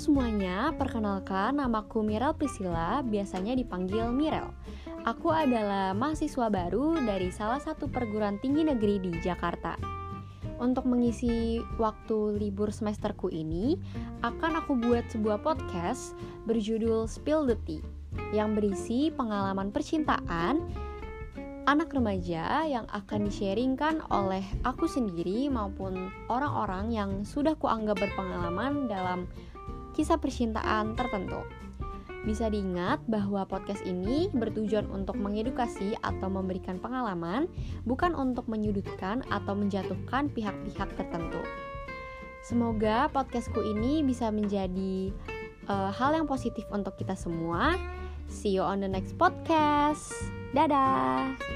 semuanya, perkenalkan namaku Mirel Priscilla, biasanya dipanggil Mirel. Aku adalah mahasiswa baru dari salah satu perguruan tinggi negeri di Jakarta. Untuk mengisi waktu libur semesterku ini, akan aku buat sebuah podcast berjudul Spill the Tea yang berisi pengalaman percintaan anak remaja yang akan disharingkan oleh aku sendiri maupun orang-orang yang sudah kuanggap berpengalaman dalam kisah percintaan tertentu. Bisa diingat bahwa podcast ini bertujuan untuk mengedukasi atau memberikan pengalaman, bukan untuk menyudutkan atau menjatuhkan pihak-pihak tertentu. Semoga podcastku ini bisa menjadi uh, hal yang positif untuk kita semua. See you on the next podcast. Dadah.